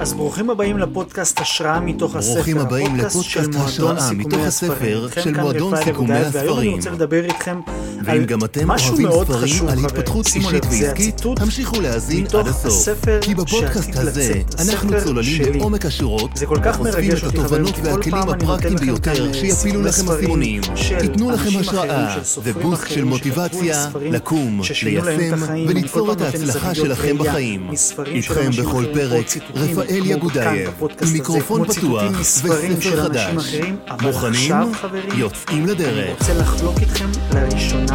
אז ברוכים הבאים לפודקאסט השראה מתוך הספר. ברוכים הבאים לפודקאסט השראה מתוך הספרים. הספר של כאן מועדון סיכומי אגודל, והיום אני הספרים. רוצה לדבר איתכם ואם גם אתם אוהבים ספרים על. התפתחות אישית ועסקית, המשיכו להאזין עד הסוף. כי בפודקאסט הזה אנחנו צוללים. בעומק השורות, וחושפים את התובנות והכלים אני הפרקטיים ביותר אה, שיפילו לכם אסימונים, ייתנו לכם השראה ובוסט של מוטיבציה לקום, ליישם. אני וליצור את ההצלחה שלכם ראייה בחיים. איתכם בכל פרק רפאל בפודקאסט עם מיקרופון פתוח וספר חדש. מוכנים? יוצאים אני לדרך. רוצה לחלוק איתכם לראשונה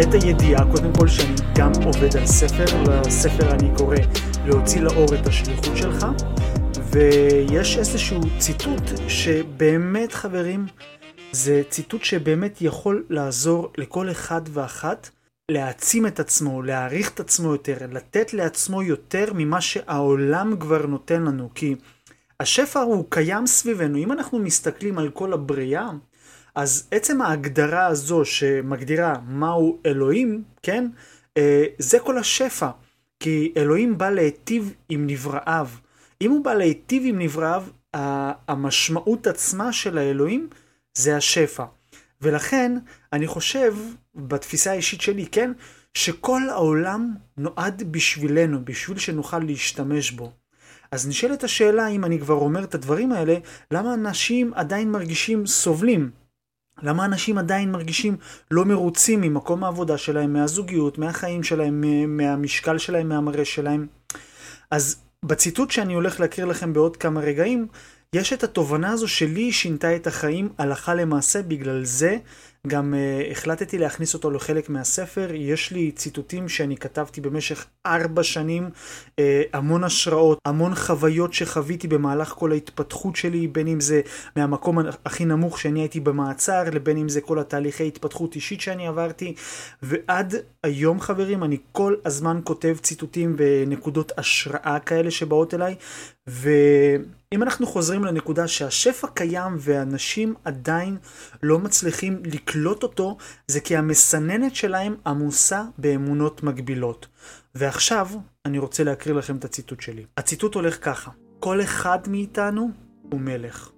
את הידיעה, קודם כל שאני גם עובד על ספר, לספר אני קורא להוציא לאור את השליחות שלך, ויש איזשהו ציטוט שבאמת חברים, זה ציטוט שבאמת יכול לעזור לכל אחד ואחת להעצים את עצמו, להעריך את עצמו יותר, לתת לעצמו יותר ממה שהעולם כבר נותן לנו, כי השפע הוא קיים סביבנו. אם אנחנו מסתכלים על כל הבריאה, אז עצם ההגדרה הזו שמגדירה מהו אלוהים, כן? אה, זה כל השפע. כי אלוהים בא להיטיב עם נבראיו. אם הוא בא להיטיב עם נבראיו, המשמעות עצמה של האלוהים זה השפע. ולכן, אני חושב, בתפיסה האישית שלי, כן? שכל העולם נועד בשבילנו, בשביל שנוכל להשתמש בו. אז נשאלת השאלה, אם אני כבר אומר את הדברים האלה, למה אנשים עדיין מרגישים סובלים? למה אנשים עדיין מרגישים לא מרוצים ממקום העבודה שלהם, מהזוגיות, מהחיים שלהם, מה- מהמשקל שלהם, מהמראה שלהם? אז בציטוט שאני הולך להקריא לכם בעוד כמה רגעים, יש את התובנה הזו שלי שינתה את החיים הלכה למעשה, בגלל זה גם uh, החלטתי להכניס אותו לחלק מהספר. יש לי ציטוטים שאני כתבתי במשך ארבע שנים, uh, המון השראות, המון חוויות שחוויתי במהלך כל ההתפתחות שלי, בין אם זה מהמקום הכי נמוך שאני הייתי במעצר, לבין אם זה כל התהליכי התפתחות אישית שאני עברתי, ועד היום חברים אני כל הזמן כותב ציטוטים ונקודות השראה כאלה שבאות אליי, ואם אנחנו חוזרים לנקודה שהשפע קיים ואנשים עדיין לא מצליחים לקלוט אותו, זה כי המסננת שלהם עמוסה באמונות מגבילות. ועכשיו אני רוצה להקריא לכם את הציטוט שלי. הציטוט הולך ככה: כל אחד מאיתנו הוא מלך.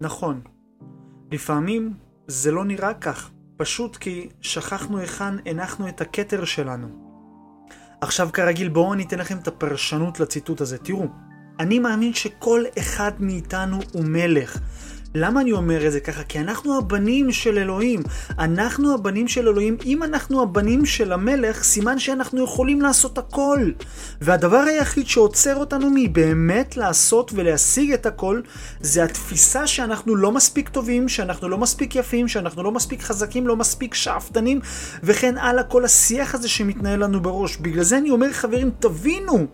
נכון, לפעמים זה לא נראה כך, פשוט כי שכחנו היכן הנחנו את הכתר שלנו. עכשיו כרגיל בואו אני אתן לכם את הפרשנות לציטוט הזה. תראו, אני מאמין שכל אחד מאיתנו הוא מלך. למה אני אומר את זה ככה? כי אנחנו הבנים של אלוהים. אנחנו הבנים של אלוהים. אם אנחנו הבנים של המלך, סימן שאנחנו יכולים לעשות הכל. והדבר היחיד שעוצר אותנו מבאמת לעשות ולהשיג את הכל, זה התפיסה שאנחנו לא מספיק טובים, שאנחנו לא מספיק יפים, שאנחנו לא מספיק חזקים, לא מספיק שאפתנים, וכן הלאה, כל השיח הזה שמתנהל לנו בראש. בגלל זה אני אומר, חברים, תבינו.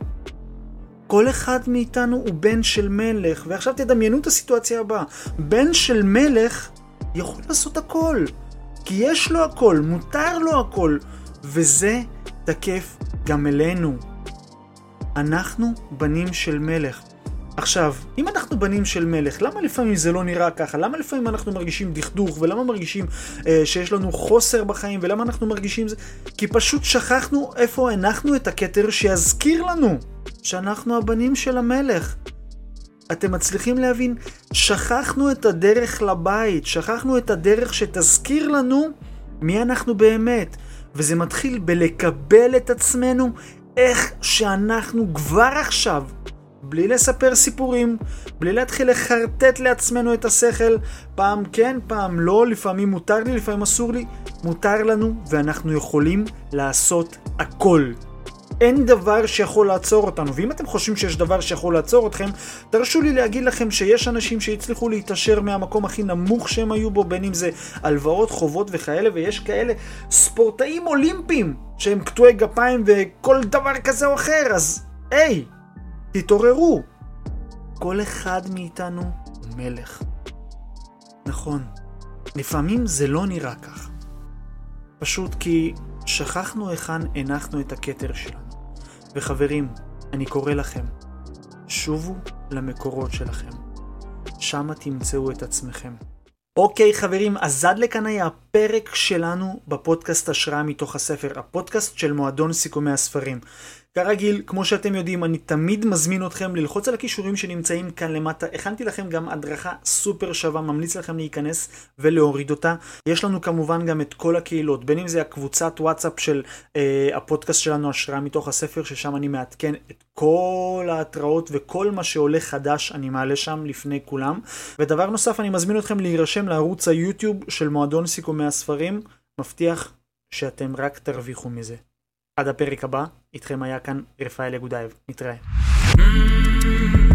כל אחד מאיתנו הוא בן של מלך, ועכשיו תדמיינו את הסיטואציה הבאה. בן של מלך יכול לעשות הכל, כי יש לו הכל, מותר לו הכל, וזה תקף גם אלינו. אנחנו בנים של מלך. עכשיו, אם אנחנו בנים של מלך, למה לפעמים זה לא נראה ככה? למה לפעמים אנחנו מרגישים דכדוך? ולמה מרגישים אה, שיש לנו חוסר בחיים? ולמה אנחנו מרגישים זה? כי פשוט שכחנו איפה הנחנו את הכתר שיזכיר לנו שאנחנו הבנים של המלך. אתם מצליחים להבין? שכחנו את הדרך לבית, שכחנו את הדרך שתזכיר לנו מי אנחנו באמת. וזה מתחיל בלקבל את עצמנו איך שאנחנו כבר עכשיו, בלי לספר סיפורים, בלי להתחיל לחרטט לעצמנו את השכל, פעם כן, פעם לא, לפעמים מותר לי, לפעמים אסור לי, מותר לנו ואנחנו יכולים לעשות הכל. אין דבר שיכול לעצור אותנו, ואם אתם חושבים שיש דבר שיכול לעצור אתכם, תרשו לי להגיד לכם שיש אנשים שהצליחו להתעשר מהמקום הכי נמוך שהם היו בו, בין אם זה הלוואות, חובות וכאלה, ויש כאלה ספורטאים אולימפיים שהם קטועי גפיים וכל דבר כזה או אחר, אז היי, תתעוררו. כל אחד מאיתנו הוא מלך. נכון, לפעמים זה לא נראה כך. פשוט כי שכחנו היכן הנחנו את הכתר שלנו. וחברים, אני קורא לכם, שובו למקורות שלכם. שמה תמצאו את עצמכם. אוקיי חברים, אז עד לכאן היה הפרק שלנו בפודקאסט השראה מתוך הספר, הפודקאסט של מועדון סיכומי הספרים. כרגיל, כמו שאתם יודעים, אני תמיד מזמין אתכם ללחוץ על הכישורים שנמצאים כאן למטה. הכנתי לכם גם הדרכה סופר שווה, ממליץ לכם להיכנס ולהוריד אותה. יש לנו כמובן גם את כל הקהילות, בין אם זה הקבוצת וואטסאפ של אה, הפודקאסט שלנו, השראה מתוך הספר, ששם אני מעדכן את כל ההתראות וכל מה שעולה חדש, אני מעלה שם לפני כולם. ודבר נוסף, אני מזמין אתכם להירשם לערוץ היוטיוב של מועדון סיכומי הספרים. מבטיח שאתם רק תרוויחו מזה. עד הפרק הבא, איתכם היה כאן רפאל אגודאייב. נתראה. Mm-hmm.